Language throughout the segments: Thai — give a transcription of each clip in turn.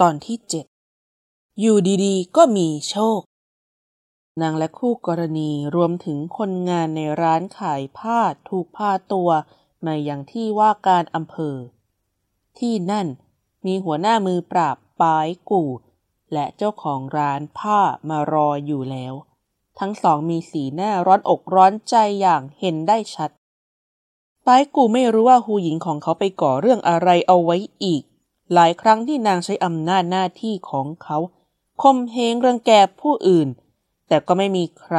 ตอนที่เจ็ดอยู่ดีๆ ก็มีโชค นางและคู่กรณีรวมถึงคนงานในร้านขายผ้าถูกพาตัว มาอย่างที่ว่าการอำเภอ ที่นั่นมีหัวหน้ามือปราบปายกู่ และเจ้าของร้านผ้ามารออยู่แล้ว ทั้งสองมีสีหน้าร้อนอกร้อนใจอย่างเห็นได้ชัดปายกูไม่รู้ว่าหูหญิงของเขาไปก่อเรื่องอะไรเอาไว้อีก หลายครั้งที่นางใช้อำนาจหน้าที่ของเขาคมเหงรังแกผู้อื่น แต่ก็ไม่มีใคร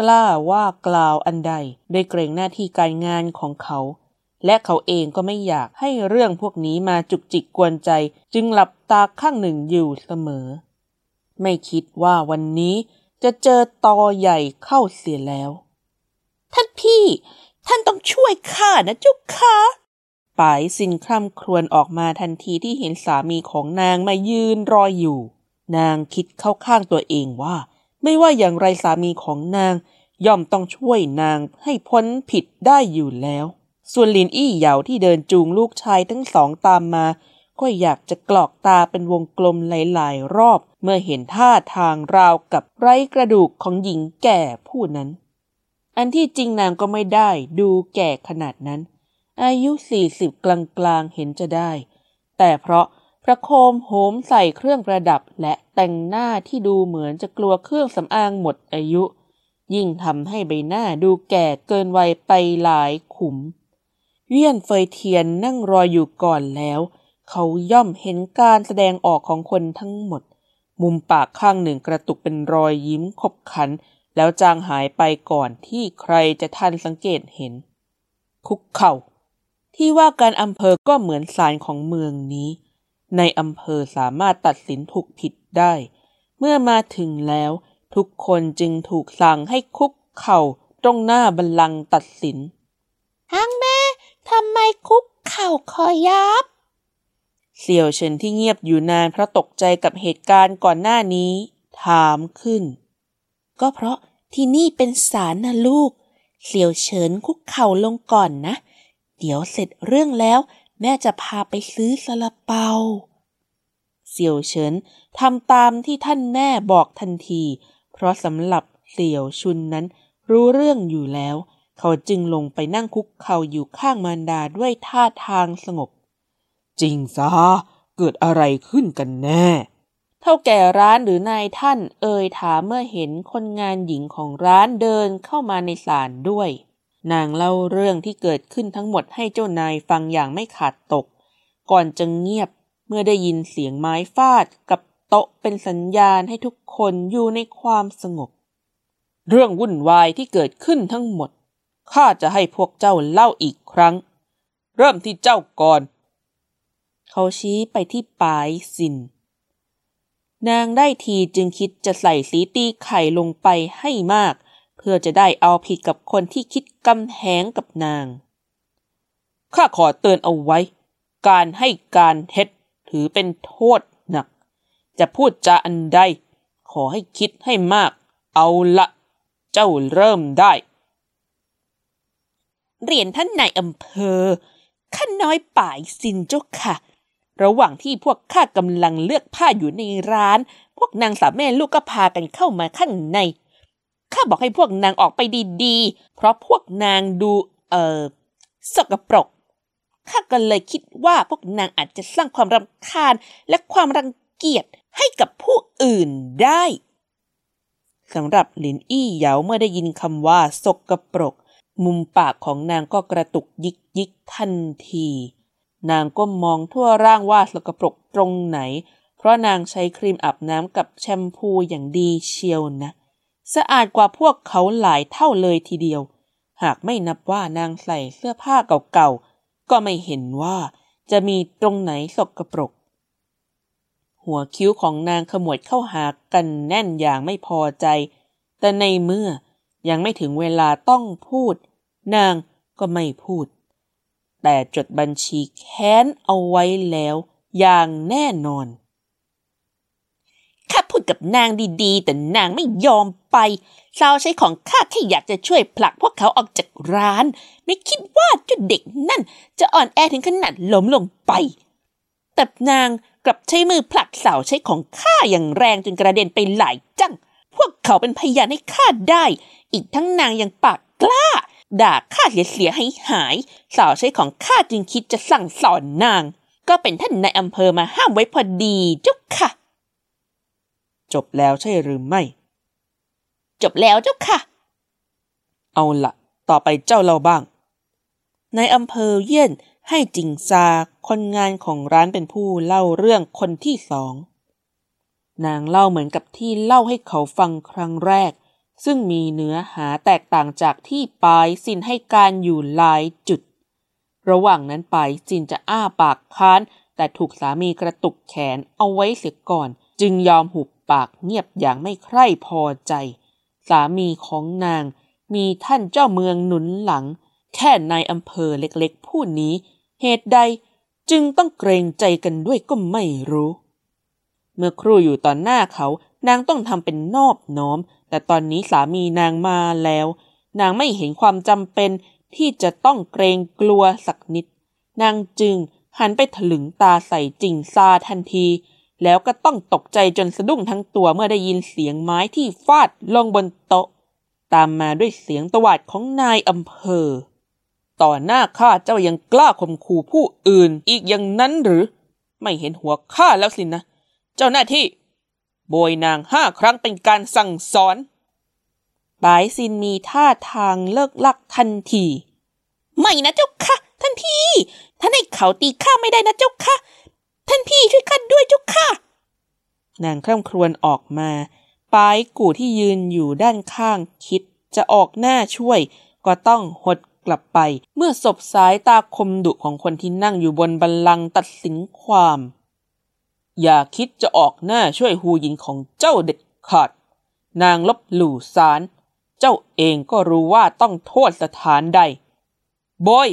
กล้าว่ากล่าวอันใดโดยเกรงหน้าที่การงานของเขา และเขาเองก็ไม่อยากให้เรื่องพวกนี้มาจุกจิกกวนใจ จึงหลับตาข้างหนึ่งอยู่เสมอ ไม่คิดว่าวันนี้จะเจอตอใหญ่เข้าเสียแล้ว ท่านพี่ ท่านต้องช่วยข้านะจุกค่ะ ปายสินคร่ำครวญออกมาทันทีที่เห็นสามีของนางมายืนรออยู่ นางคิดเข้าข้างตัวเองว่า ไม่ว่าอย่างไรสามีของนาง ย่อมต้องช่วยนางให้พ้นผิดได้อยู่แล้ว ส่วนลินอี้เหยาที่เดินจูงลูกชายทั้งสองตามมา ก็อยากจะกรอกตาเป็นวงกลมหลายๆ รอบ เมื่อเห็นท่าทางราวกับไร้กระดูกของหญิงแก่ผู้นั้น อันที่จริงนางก็ไม่ได้ดูแก่ขนาดนั้น อายุสี่สิบกลางๆเห็นจะได้ แต่เพราะประโคมโหมใส่เครื่องประดับและแต่งหน้าที่ดูเหมือนจะกลัวเครื่องสำอางหมดอายุ ยิ่งทำให้ใบหน้าดูแก่เกินวัยไปหลายขุม เวียนเฟยเทียนนั่งรออยู่ก่อนแล้ว เขาย่อมเห็นการแสดงออกของคนทั้งหมด มุมปากข้างหนึ่งกระตุกเป็นรอยยิ้มขบขัน แล้วจางหายไปก่อนที่ใครจะทันสังเกตเห็น คุกเข่า ที่ว่าการอำเภอก็เหมือนศาลของเมืองนี้ ในอำเภอสามารถตัดสินถูกผิดได้ เมื่อมาถึงแล้ว ทุกคนจึงถูกสั่งให้คุกเข่าตรงหน้าบัลลังก์ตัดสินทางแม่ทำไมคุกเข่าคอยับเสี่ยวเฉินที่เงียบอยู่นานเพราะตกใจกับเหตุการณ์ก่อนหน้านี้ ถามขึ้น ก็เพราะที่นี่เป็นศาลนะลูก เสี่ยวเฉินคุกเข่าลงก่อนนะ เดี๋ยวเสร็จเรื่องแล้ว แม่จะพาไปซื้อซาลาเปา เสี่ยวเฉินทำตามที่ท่านแม่บอกทันที เพราะสำหรับเสี่ยวชุนนั้นรู้เรื่องอยู่แล้ว เขาจึงลงไปนั่งคุกเข่าอยู่ข้างมารดาด้วยท่าทางสงบ จริงซะเกิดอะไรขึ้นกันแน่ เท่าแก่ร้านหรือนายท่านเอ่ยถามเมื่อเห็นคนงานหญิงของร้านเดินเข้ามาในศาลด้วย นางเล่าเรื่องที่เกิดขึ้นทั้งหมดให้เจ้านายฟังอย่างไม่ขาดตก ก่อนจะเงียบเมื่อได้ยินเสียงไม้ฟาดกับโต๊ะเป็นสัญญาณให้ทุกคนอยู่ในความสงบ เรื่องวุ่นวายที่เกิดขึ้นทั้งหมดข้าจะให้พวกเจ้าเล่าอีกครั้ง เริ่มที่เจ้าก่อน เขาชี้ไปที่ปลายสิน นางได้ทีจึงคิดจะใส่สีตีไข่ลงไปให้มาก พื่อจะได้เอาผิดกับคนที่คิดกำแหงกับนาง ข้าขอเตือนเอาไว้ การให้การเท็จถือเป็นโทษหนัก จะพูดจาอันใด ขอให้คิดให้มาก เอาละเจ้าเริ่มได้ เรียนท่านนายอำเภอ ข้าน้อยป่ายสินเจ้าค่ะ ระหว่างที่พวกข้ากำลังเลือกผ้าอยู่ในร้าน พวกนางสาวแม่ลูกก็พากันเข้ามาข้างใน บอกให้พวกนางออกไปดีๆ เพราะพวกนางดู เอ่อ สกปรก ข้าก็เลยคิดว่าพวกนางอาจจะสร้างความรำคาญและความรังเกียจให้กับผู้อื่นได้สำหรับหลินอี้เหยาเมื่อได้ยินคำว่าสกปรก มุมปากของนางก็กระตุกยิกยิกทันที นางก็มองทั่วร่างว่าสกปรกตรงไหน เพราะนางใช้ครีมอาบน้ำกับแชมพูอย่างดีเชียวนะ สะอาดกว่าพวกเขาหลายเท่าเลยทีเดียว หากไม่นับว่านางใส่เสื้อผ้าเก่าๆ ก็ไม่เห็นว่าจะมีตรงไหนสกปรก หัวคิ้วของนางขมวดเข้าหากันแน่นอย่างไม่พอใจ แต่ในเมื่อยังไม่ถึงเวลาต้องพูด นางก็ไม่พูด แต่จดบัญชีแค้นเอาไว้แล้วอย่างแน่นอน ข้าพูดกับนางดีๆ แต่นางไม่ยอมไปสาวใช้ของข้าแค่อยากจะช่วยผลักพวกเขาออกจากร้าน ไม่คิดว่าจุดเด็กนั่น จะอ่อนแอถึงขนาดล้มลงไป แต่นางกลับใช้มือผลักสาวใช้ของข้าอย่างแรงจนกระเด็นไปหลายจัง พวกเขาเป็นพยานให้ข้าได้ อีกทั้งนางยังปากกล้า ด่าข้าเสียๆให้หาย สาวใช้ของข้าจึงคิดจะสั่งสอนนาง ก็เป็นท่านนายอำเภอมาห้ามไว้พอดีเจ้าค่ะ จบแล้วใช่หรือไม่ จบแล้วเจ้าค่ะ เอาละต่อไปเจ้าเล่าบ้าง ในอำเภอเยี่ยนให้จิงซาคนงานของร้านเป็นผู้เล่าเรื่องคนที่สอง นางเล่าเหมือนกับที่เล่าให้เขาฟังครั้งแรก ซึ่งมีเนื้อหาแตกต่างจากที่ปายซินให้การอยู่หลายจุด ระหว่างนั้นปายซินจะอ้าปากค้าน แต่ถูกสามีกระตุกแขนเอาไว้เสียก่อน จึงยอมหุบ ปากเงียบอย่างไม่ใคร่พอใจ สามีของนางมีท่านเจ้าเมืองหนุนหลัง แค่นายอำเภอเล็กๆ ผู้นี้ เหตุใดจึงต้องเกรงใจกันด้วยก็ไม่รู้ เมื่อครู่อยู่ต่อหน้าเขา นางต้องทำเป็นนอบน้อม แต่ตอนนี้สามีนางมาแล้ว นางไม่เห็นความจำเป็นที่จะต้องเกรงกลัวสักนิด นางจึงหันไปถลึงตาใส่จิงซาทันที แล้วก็ต้องตกใจจนสะดุ้งทั้งตัวเมื่อได้ยินเสียงไม้ที่ฟาดลงบนโต๊ะ ตามมาด้วยเสียงตวาดของนายอำเภอ ต่อหน้าข้าเจ้ายังกล้าข่มขู่ผู้อื่นอีกอย่างนั้นหรือ ไม่เห็นหัวข้าแล้วสินะ เจ้าหน้าที่โบยนางห้าครั้งเป็นการสั่งสอนปายซินมีท่าทางเลิกลักทันที ไม่นะเจ้าค่ะท่านพี่ท่านให้เขาตีข้าไม่ได้นะเจ้าค่ะ ท่านพี่ช่วยข้าด้วยจ้าค่ะ นางคร่ำครวญออกมาปายกู่ที่ยืนอยู่ด้านข้างคิดจะออกหน้าช่วย ก็ต้องหดกลับไป เมื่อศบสายตาคมดุของคนที่นั่งอยู่บนบัลลังก์ตัดสินความ อย่าคิดจะออกหน้าช่วยฮูหยินของเจ้าเด็ดขาด นางลบหลู่สาร เจ้าเองก็รู้ว่าต้องโทษสถานใด บอย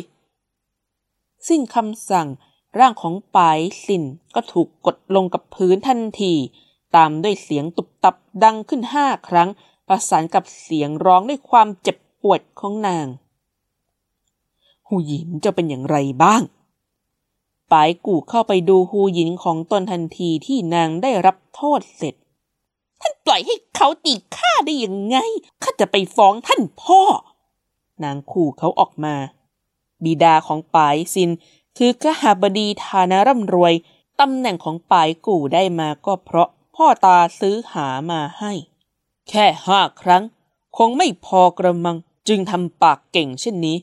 สิ้นคำสั่ง ร่างของปายสินก็ถูกกดลงกับพื้นทันที ตามด้วยเสียงตุบตับดังขึ้นห้าครั้ง ประสานกับเสียงร้องด้วยความเจ็บปวดของนางหูหยินจะเป็นอย่างไรบ้างปายกู่เข้าไปดูหูหยินของตนทันทีที่นางได้รับโทษเสร็จ ท่านปล่อยให้เขาตีข้าได้ยังไง ข้าจะไปฟ้องท่านพ่อ นางขู่เขาออกมา บิดาของปายซิน คือกหาบดีฐานะร่ำรวย ตำแหน่งของปายกู่ได้มาก็เพราะพ่อตาซื้อหามาให้ แค่ห้าครั้ง คงไม่พอกระมังจึงทำปากเก่งเช่นนี้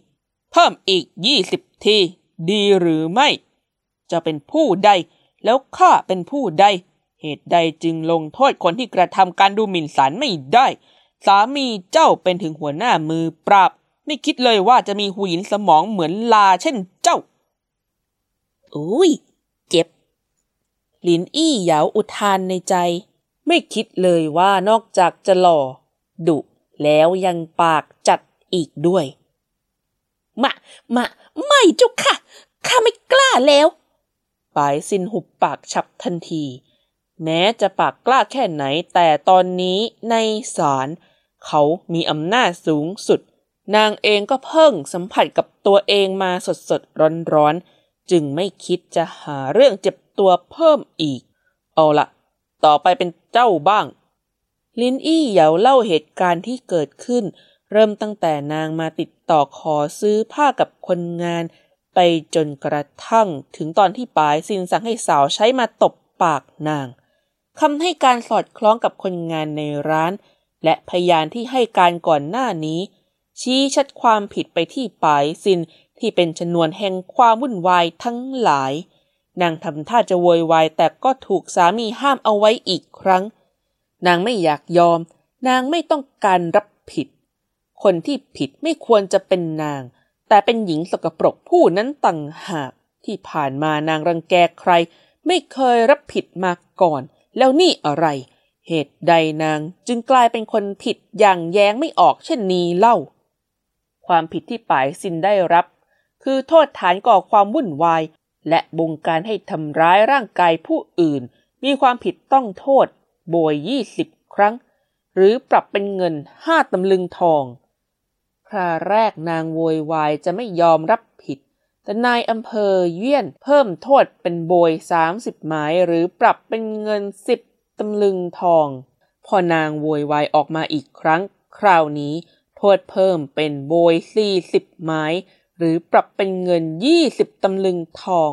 เพิ่มอีกยี่สิบที ดีหรือไม่ จะเป็นผู้ใด แล้วข้าเป็นผู้ใด เหตุใดจึงลงโทษคนที่กระทำการดูหมิ่นศาลไม่ได้ สามีเจ้าเป็นถึงหัวหน้ามือปราบ ไม่คิดเลยว่าจะมีหูหยินสมองเหมือนลาเช่นเจ้า อุ้ย เจ็บ หลินอี้เหยาอุทานในใจ ไม่คิดเลยว่านอกจากจะหล่อ ดุ แล้วยังปากจัดอีกด้วยมามาไม่จ้าค่ะ ข้าไม่กล้าแล้ว ปายซินหุบปากฉับทันที แม้จะปากกล้าแค่ไหน แต่ตอนนี้ในศาลเขามีอำนาจสูงสุด นางเองก็เพิ่งสัมผัสกับตัวเองมาสดสดร้อนร้อนๆ จึงไม่คิดจะหาเรื่องเจ็บตัวเพิ่มอีก เอาละต่อไปเป็นเจ้าบ้าง ลินอี้เหยาเล่าเหตุการณ์ที่เกิดขึ้น เริ่มตั้งแต่นางมาติดต่อขอซื้อผ้ากับคนงาน ไปจนกระทั่งถึงตอนที่ปายซินสั่งให้สาวใช้มาตบปากนางคำให้การสอดคล้องกับคนงานในร้าน และพยานที่ให้การก่อนหน้านี้ ชี้ชัดความผิดไปที่ปายซิน ที่เป็นชนวนแห่งความวุ่นวายทั้งหลาย นางทำท่าจะโวยวายแต่ก็ถูกสามีห้ามเอาไว้อีกครั้ง นางไม่อยากยอม นางไม่ต้องการรับผิด คนที่ผิดไม่ควรจะเป็นนาง แต่เป็นหญิงสกปรกผู้นั้นต่างหากที่ผ่านมานางรังแกใคร ไม่เคยรับผิดมาก่อน แล้วนี่อะไร เหตุใดนางจึงกลายเป็นคนผิดอย่างแย้งไม่ออกเช่นนี้เล่า ความผิดที่ป่ายซินได้รับ คือโทษฐานก่อความวุ่นวาย และบงการให้ทำร้ายร่างกายผู้อื่น มีความผิดต้องโทษ โบยยี่สิบครั้ง หรือปรับเป็นเงินห้าตำลึงทองคราแรกนางโวยวายจะไม่ยอมรับผิด แต่นายอำเภอเยี่ยนเพิ่มโทษเป็นโบย 30 หมายหรือปรับเป็นเงิน 10 ตำลึงทอง พอนางโวยวายออกมาอีกครั้ง คราวนี้โทษเพิ่มเป็นโบย 40ไม้ หรือปรับเป็นเงิน 20 ตำลึงทอง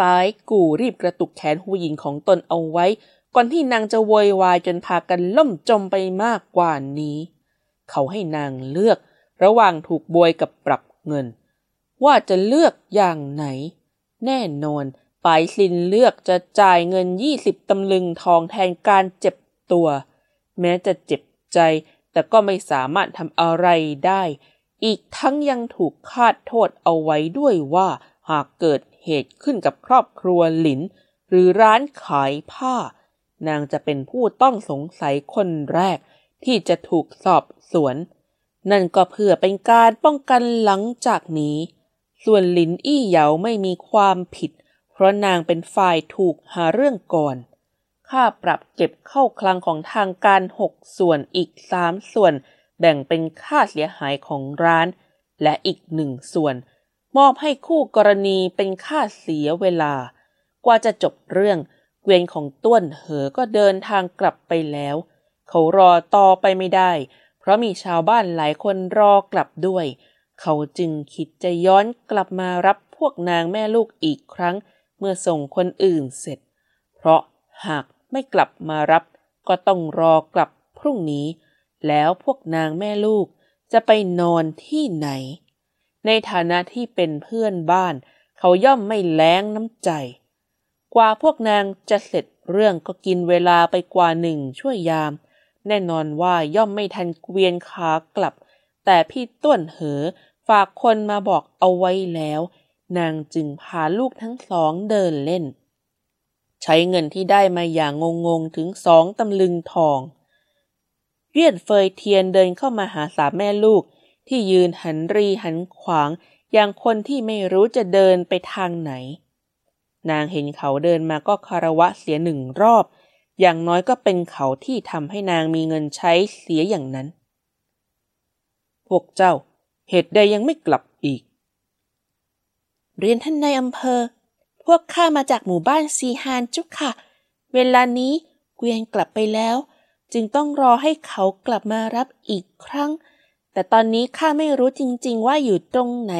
ปายกูรีบกระตุกแขนหูหญิงของตนเอาไว้ ก่อนที่นางจะโวยวายจนพากันล่มจมไปมากกว่านี้ เขาให้นางเลือกระหว่างถูกบวยกับปรับเงิน ว่าจะเลือกอย่างไหน แน่นอนปายซินเลือกจะจ่ายเงินยี่สิบตำลึงทองแทนการเจ็บตัว แม้จะเจ็บใจแต่ก็ไม่สามารถทำอะไรได้ อีกทั้งยังถูกคาดโทษเอาไว้ด้วยว่า หากเกิดเหตุขึ้นกับครอบครัวหลิน หรือร้านขายผ้า นางจะเป็นผู้ต้องสงสัยคนแรก ที่จะถูกสอบสวน นั่นก็เพื่อเป็นการป้องกันหลังจากนี้ ส่วนหลินอี้เหยาไม่มีความผิด เพราะนางเป็นฝ่ายถูกหาเรื่องก่อนค่าปรับเก็บเข้าคลังของทางการหกส่วนอีกสามส่วน แบ่งเป็นค่าเสียหายของร้าน และอีกหนึ่งส่วน มอบให้คู่กรณีเป็นค่าเสียเวลา กว่าจะจบเรื่อง เกวียนของต้วนเหอก็เดินทางกลับไปแล้ว เขารอต่อไปไม่ได้ เพราะมีชาวบ้านหลายคนรอกลับด้วย เขาจึงคิดจะย้อนกลับมารับพวกนางแม่ลูกอีกครั้ง เมื่อส่งคนอื่นเสร็จ เพราะหากไม่กลับมารับ ก็ต้องรอกลับพรุ่งนี้ แล้วพวกนางแม่ลูกจะไปนอนที่ไหน ในฐานะที่เป็นเพื่อนบ้าน เขาย่อมไม่แล้งน้ำใจ กว่าพวกนางจะเสร็จเรื่องก็กินเวลาไปกว่าหนึ่งชั่วยยาม แน่นอนว่าย่อมไม่ทันเกวียนขากลับ แต่พี่ต้วนเหอฝากคนมาบอกเอาไว้แล้ว นางจึงพาลูกทั้งสองเดินเล่น ใช้เงินที่ได้มาอย่างงงๆถึงสองตำลึงทอง เวียนเฟยเทียนเดินเข้ามาหาสามแม่ลูก ที่ยืนหันรีหันขวาง อย่างคนที่ไม่รู้จะเดินไปทางไหน นางเห็นเขาเดินมาก็คารวะเสียหนึ่งรอบ อย่างน้อยก็เป็นเขาที่ทำให้นางมีเงินใช้เสียอย่างนั้น พวกเจ้า เหตุใดยังไม่กลับอีก เรียนท่านนายอำเภอ พวกข้ามาจากหมู่บ้านซีฮานจุกค่ะ เวลานี้เกวียนกลับไปแล้ว จึงต้องรอให้เขากลับมารับอีกครั้ง แต่ตอนนี้ข้าไม่รู้จริง ๆ ว่าอยู่ตรงไหน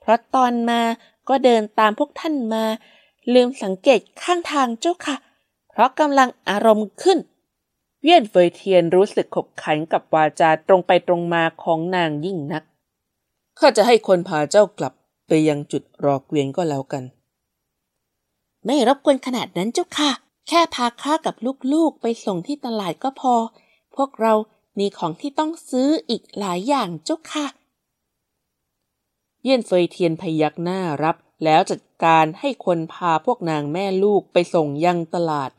เพราะตอนมาก็เดินตามพวกท่านมา ลืมสังเกตข้างทางเจ้าค่ะ เพราะกำลังอารมณ์ขึ้น เวียนเฟยเทียนรู้สึกขบขันกับวาจาตรงไปตรงมาของนางยิ่งนัก ข้าจะให้คนพาเจ้ากลับไปยังจุดรอเกวียนก็แล้วกัน ไม่รบกวนขนาดนั้นเจ้าค่ะ แค่พาข้ากับลูกๆไปส่งที่ตลาดก็พอ พวกเรามีของที่ต้องซื้ออีกหลายอย่างเจ้าค่ะ เยี่ยนเฟยเทียนพยักหน้ารับ แล้วจัดการให้คนพาพวกนางแม่ลูกไปส่งยังตลาด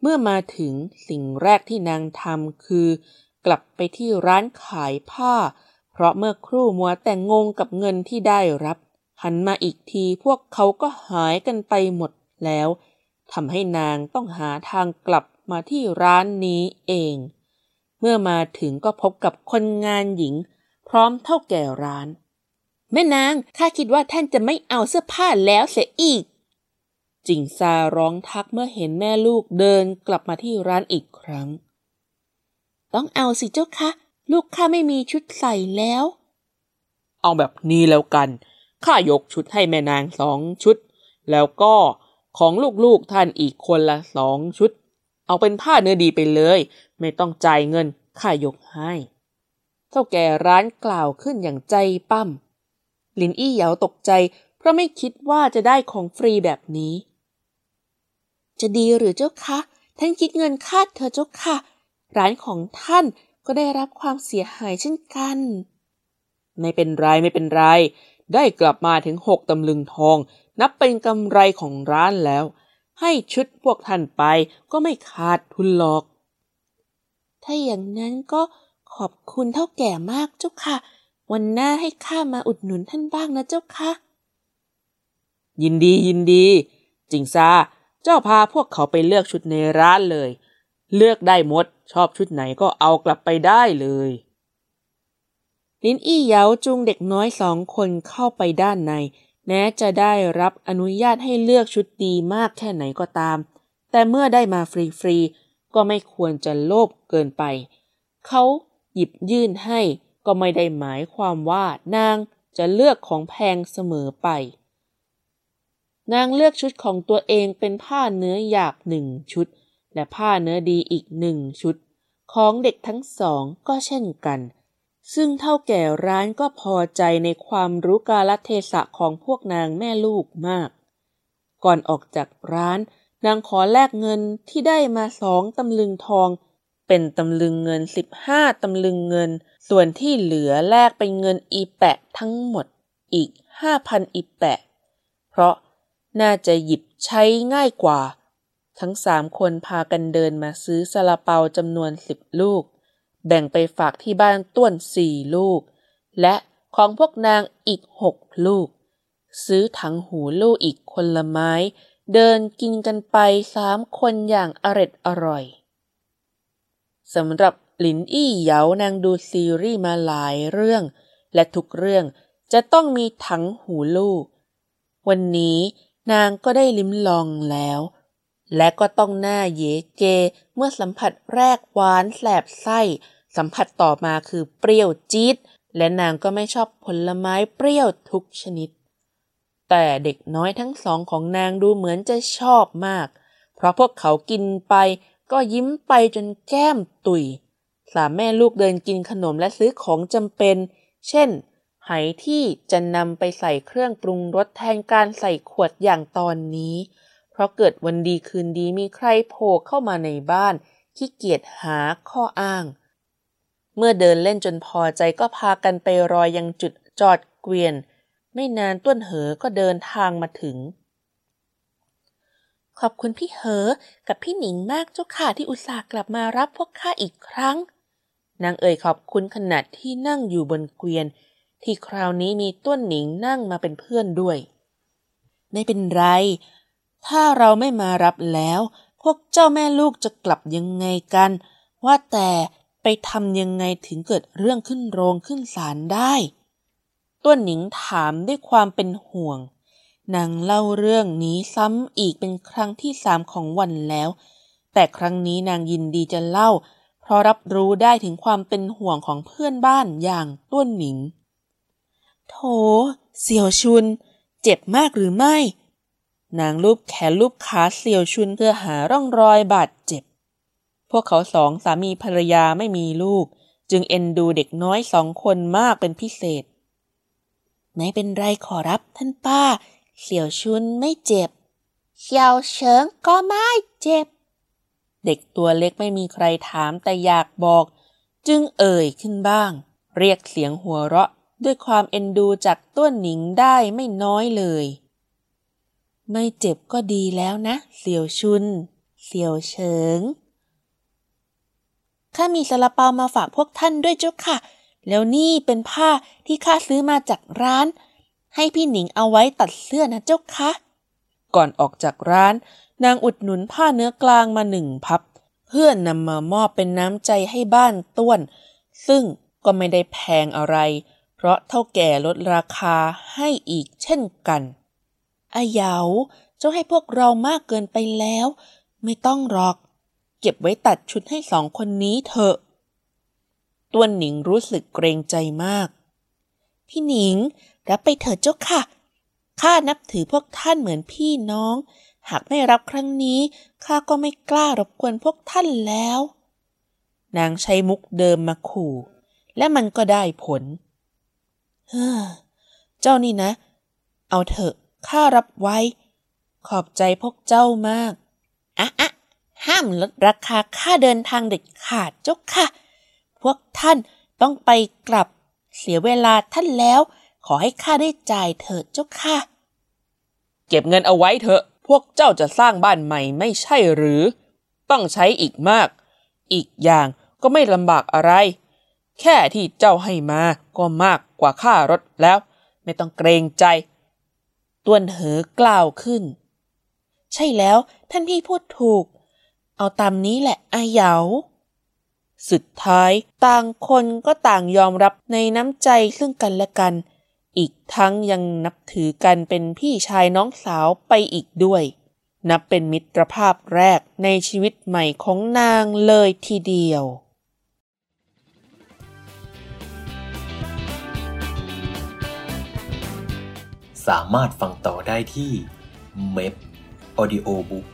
เมื่อมาถึงสิ่งแรกที่นางทำคือ กลับไปที่ร้านขายผ้า เพราะเมื่อครู่มัวแต่งงกับเงินที่ได้รับ หันมาอีกทีพวกเขาก็หายกันไปหมดแล้ว ทำให้นางต้องหาทางกลับมาที่ร้านนี้เอง เมื่อมาถึงก็พบกับคนงานหญิง พร้อมเท่าแก่ร้าน แม่นางข้าคิดว่าท่านจะไม่เอาเสื้อผ้าแล้วเสียอีก จิงซาร้องทักเมื่อเห็นแม่ลูกเดินกลับมาที่ร้านอีกครั้ง ต้องเอาสิเจ้าคะ ลูกข้าไม่มีชุดใส่แล้ว เอาแบบนี้แล้วกันข้ายกชุดให้แม่นางสองชุด แล้วก็ ของลูกๆท่านอีกคนละสองชุด เอาเป็นผ้าเนื้อดีไปเลย ไม่ต้องจ่ายเงินข้ายกให้เท่าแก่ร้านกล่าวขึ้นอย่างใจปั้มลินอี้เหยาตกใจ เพราะไม่คิดว่าจะได้ของฟรีแบบนี้ จะดีหรือเจ้าคะท่านคิดเงินค่าเธอเจ้าค่ะ ร้านของท่านก็ได้รับความเสียหายเช่นกัน ไม่เป็นไรไม่เป็นไร ได้กลับมาถึงหกตำลึงทอง นับเป็นกำไรของร้านแล้ว ให้ชุดพวกท่านไปก็ไม่ขาดทุนหรอก ถ้าอย่างนั้นก็ขอบคุณเท่าแก่มากเจ้าค่ะ วันหน้าให้ข้ามาอุดหนุนท่านบ้างนะเจ้าค่ะยินดียินดี จิงซาเจ้าพาพวกเขาไปเลือกชุดในร้านเลย เลือกได้หมด ชอบชุดไหนก็เอากลับไปได้เลยลินอี้เยาจูงเด็กน้อยสองคนเข้าไปด้านใน แม้จะได้รับอนุญาตให้เลือกชุดดีมากแค่ไหนก็ตาม แต่เมื่อได้มาฟรีๆ ก็ไม่ควรจะโลภเกินไป เขาหยิบยื่นให้ก็ไม่ได้หมายความว่านางจะเลือกของแพงเสมอไป นางเลือกชุดของตัวเองเป็นผ้าเนื้อหยาบหนึ่งชุด และผ้าเนื้อดีอีกหนึ่งชุด ของเด็กทั้งสองก็เช่นกัน ซึ่งเท่าแก่ร้านก็พอใจในความรู้กาลเทศะของพวกนางแม่ลูกมาก ก่อนออกจากร้าน นางขอแลกเงินที่ได้มาสองตำลึงทอง เป็นตำลึงเงินสิบห้าตำลึงเงิน ส่วนที่เหลือแลกเป็นเงินอีแปะทั้งหมดอีกห้าพันอีแปะ เพราะน่าจะหยิบใช้ง่ายกว่า ทั้งสามคนพากันเดินมาซื้อซาลาเปาจำนวนสิบลูก แบ่งไปฝากที่บ้านต้วนสี่ลูก และของพวกนางอีกหกลูก ซื้อถังหูลูกอีกคนละไม้ เดินกินกันไปสามคนอย่างอร็ดอร่อยสำหรับหลินอี้เหยานางดูซีรีส์มาหลายเรื่อง และทุกเรื่องจะต้องมีถังหูลูก วันนี้นางก็ได้ลิ้มลองแล้ว และก็ต้องหน้าเยเก เมื่อสัมผัสแรกหวานแสบไส้ สัมผัสต่อมาคือเปรี้ยวจี๊ดและนางก็ไม่ชอบผลไม้เปรี้ยวทุกชนิด แต่เด็กน้อยทั้งสองของนางดูเหมือนจะชอบมาก เพราะพวกเขากินไปก็ยิ้มไปจนแก้มตุยสามแม่ลูกเดินกินขนมและซื้อของจำเป็น เช่น ไหที่จะนำไปใส่เครื่องปรุงรสแทนการใส่ขวดอย่างตอนนี้ ราะเกิดวันดีคืนดีมีใครโผล่เข้ามาในบ้านขี้เกียจหาข้ออ้าง เมื่อเดินเล่นจนพอใจก็พากันไปรอยยังจุดจอดเกวียน ไม่นานต้นเหอก็เดินทางมาถึง ขอบคุณพี่เหอกับพี่หนิงมากเจ้าค่ะที่อุตส่าห์กลับมารับพวกข้าอีกครั้ง นางเอ่ยขอบคุณขนาดที่นั่งอยู่บนเกวียน ที่คราวนี้มีต้นหนิงนั่งมาเป็นเพื่อนด้วย ไม่เป็นไร ถ้าเราไม่มารับแล้ว พวกเจ้าแม่ลูกจะกลับยังไงกัน ว่าแต่ไปทำยังไงถึงเกิดเรื่องขึ้นโรงขึ้นศาลได้ต้นหนิงถามด้วยความเป็นห่วง นางเล่าเรื่องนี้ซ้ำอีกเป็นครั้งที่สามของวันแล้ว แต่ครั้งนี้นางยินดีจะเล่า เพราะรับรู้ได้ถึงความเป็นห่วงของเพื่อนบ้านอย่างต้นหนิง โถ เสี่ยวชุน เจ็บมากหรือไม่ นางลูบแขนลูบขาเสี่ยวชุนเพื่อหาร่องรอยบาดเจ็บ พวกเขาสองสามีภรรยาไม่มีลูก จึงเอ็นดูเด็กน้อยสองคนมากเป็นพิเศษ ไม่เป็นไรขอรับท่านป้า เสี่ยวชุนไม่เจ็บเสี่ยวเฉิงก็ไม่เจ็บ เด็กตัวเล็กไม่มีใครถามแต่อยากบอก จึงเอ่ยขึ้นบ้าง เรียกเสียงหัวเราะด้วยความเอ็นดูจากต้นหนิงได้ไม่น้อยเลย ไม่เจ็บก็ดีแล้วนะ เสี่ยวชุน เสี่ยวเฉิง ข้ามีซาลาเปามาฝากพวกท่านด้วยเจ้าค่ะ แล้วนี่เป็นผ้าที่ข้าซื้อมาจากร้าน ให้พี่หนิงเอาไว้ตัดเสื้อนะเจ้าค่ะ ก่อนออกจากร้าน นางอุดหนุนผ้าเนื้อกลางมาหนึ่งพับ เพื่อนนำมามอบเป็นน้ำใจให้บ้านต้วน ซึ่งก็ไม่ได้แพงอะไร เพราะเท่าแก่ลดราคาให้อีกเช่นกัน อาเหยาเจ้าให้พวกเรามากเกินไปแล้ว ไม่ต้องหรอก เก็บไว้ตัดชุดให้สองคนนี้เถอะต้วหนิงรู้สึกเกรงใจมาก พี่หนิง รับไปเถิดเจ้าค่ะ ข้านับถือพวกท่านเหมือนพี่น้อง หากไม่รับครั้งนี้ข้าก็ไม่กล้ารบกวนพวกท่านแล้ว นางใช้มุกเดิมมาขู่ และมันก็ได้ผล เฮ้อ เจ้านี่นะ เอาเถอะ ข้ารับไว้ ขอบใจพวกเจ้ามากอะอะห้ามลดราคาค่าเดินทางเด็ดขาดเจ้าค่ะ พวกท่านต้องไปกลับเสียเวลาท่านแล้ว ขอให้ข้าได้จ่ายเถิดเจ้าค่ะ เก็บเงินเอาไว้เถอะ พวกเจ้าจะสร้างบ้านใหม่ไม่ใช่หรือ ต้องใช้อีกมาก อีกอย่างก็ไม่ลำบากอะไร แค่ที่เจ้าให้มาก็มากกว่าค่ารถแล้ว ไม่ต้องเกรงใจ ต้วนเหอกล่าวขึ้น ใช่แล้วท่านพี่พูดถูก เอาตามนี้แหละอาเหยา สุดท้ายต่างคนก็ต่างยอมรับในน้ำใจซึ่งกันและกัน อีกทั้งยังนับถือกันเป็นพี่ชายน้องสาวไปอีกด้วย นับเป็นมิตรภาพแรกในชีวิตใหม่ของนางเลยทีเดียวามารถฟังต่อได้ที่ m e p Audio Book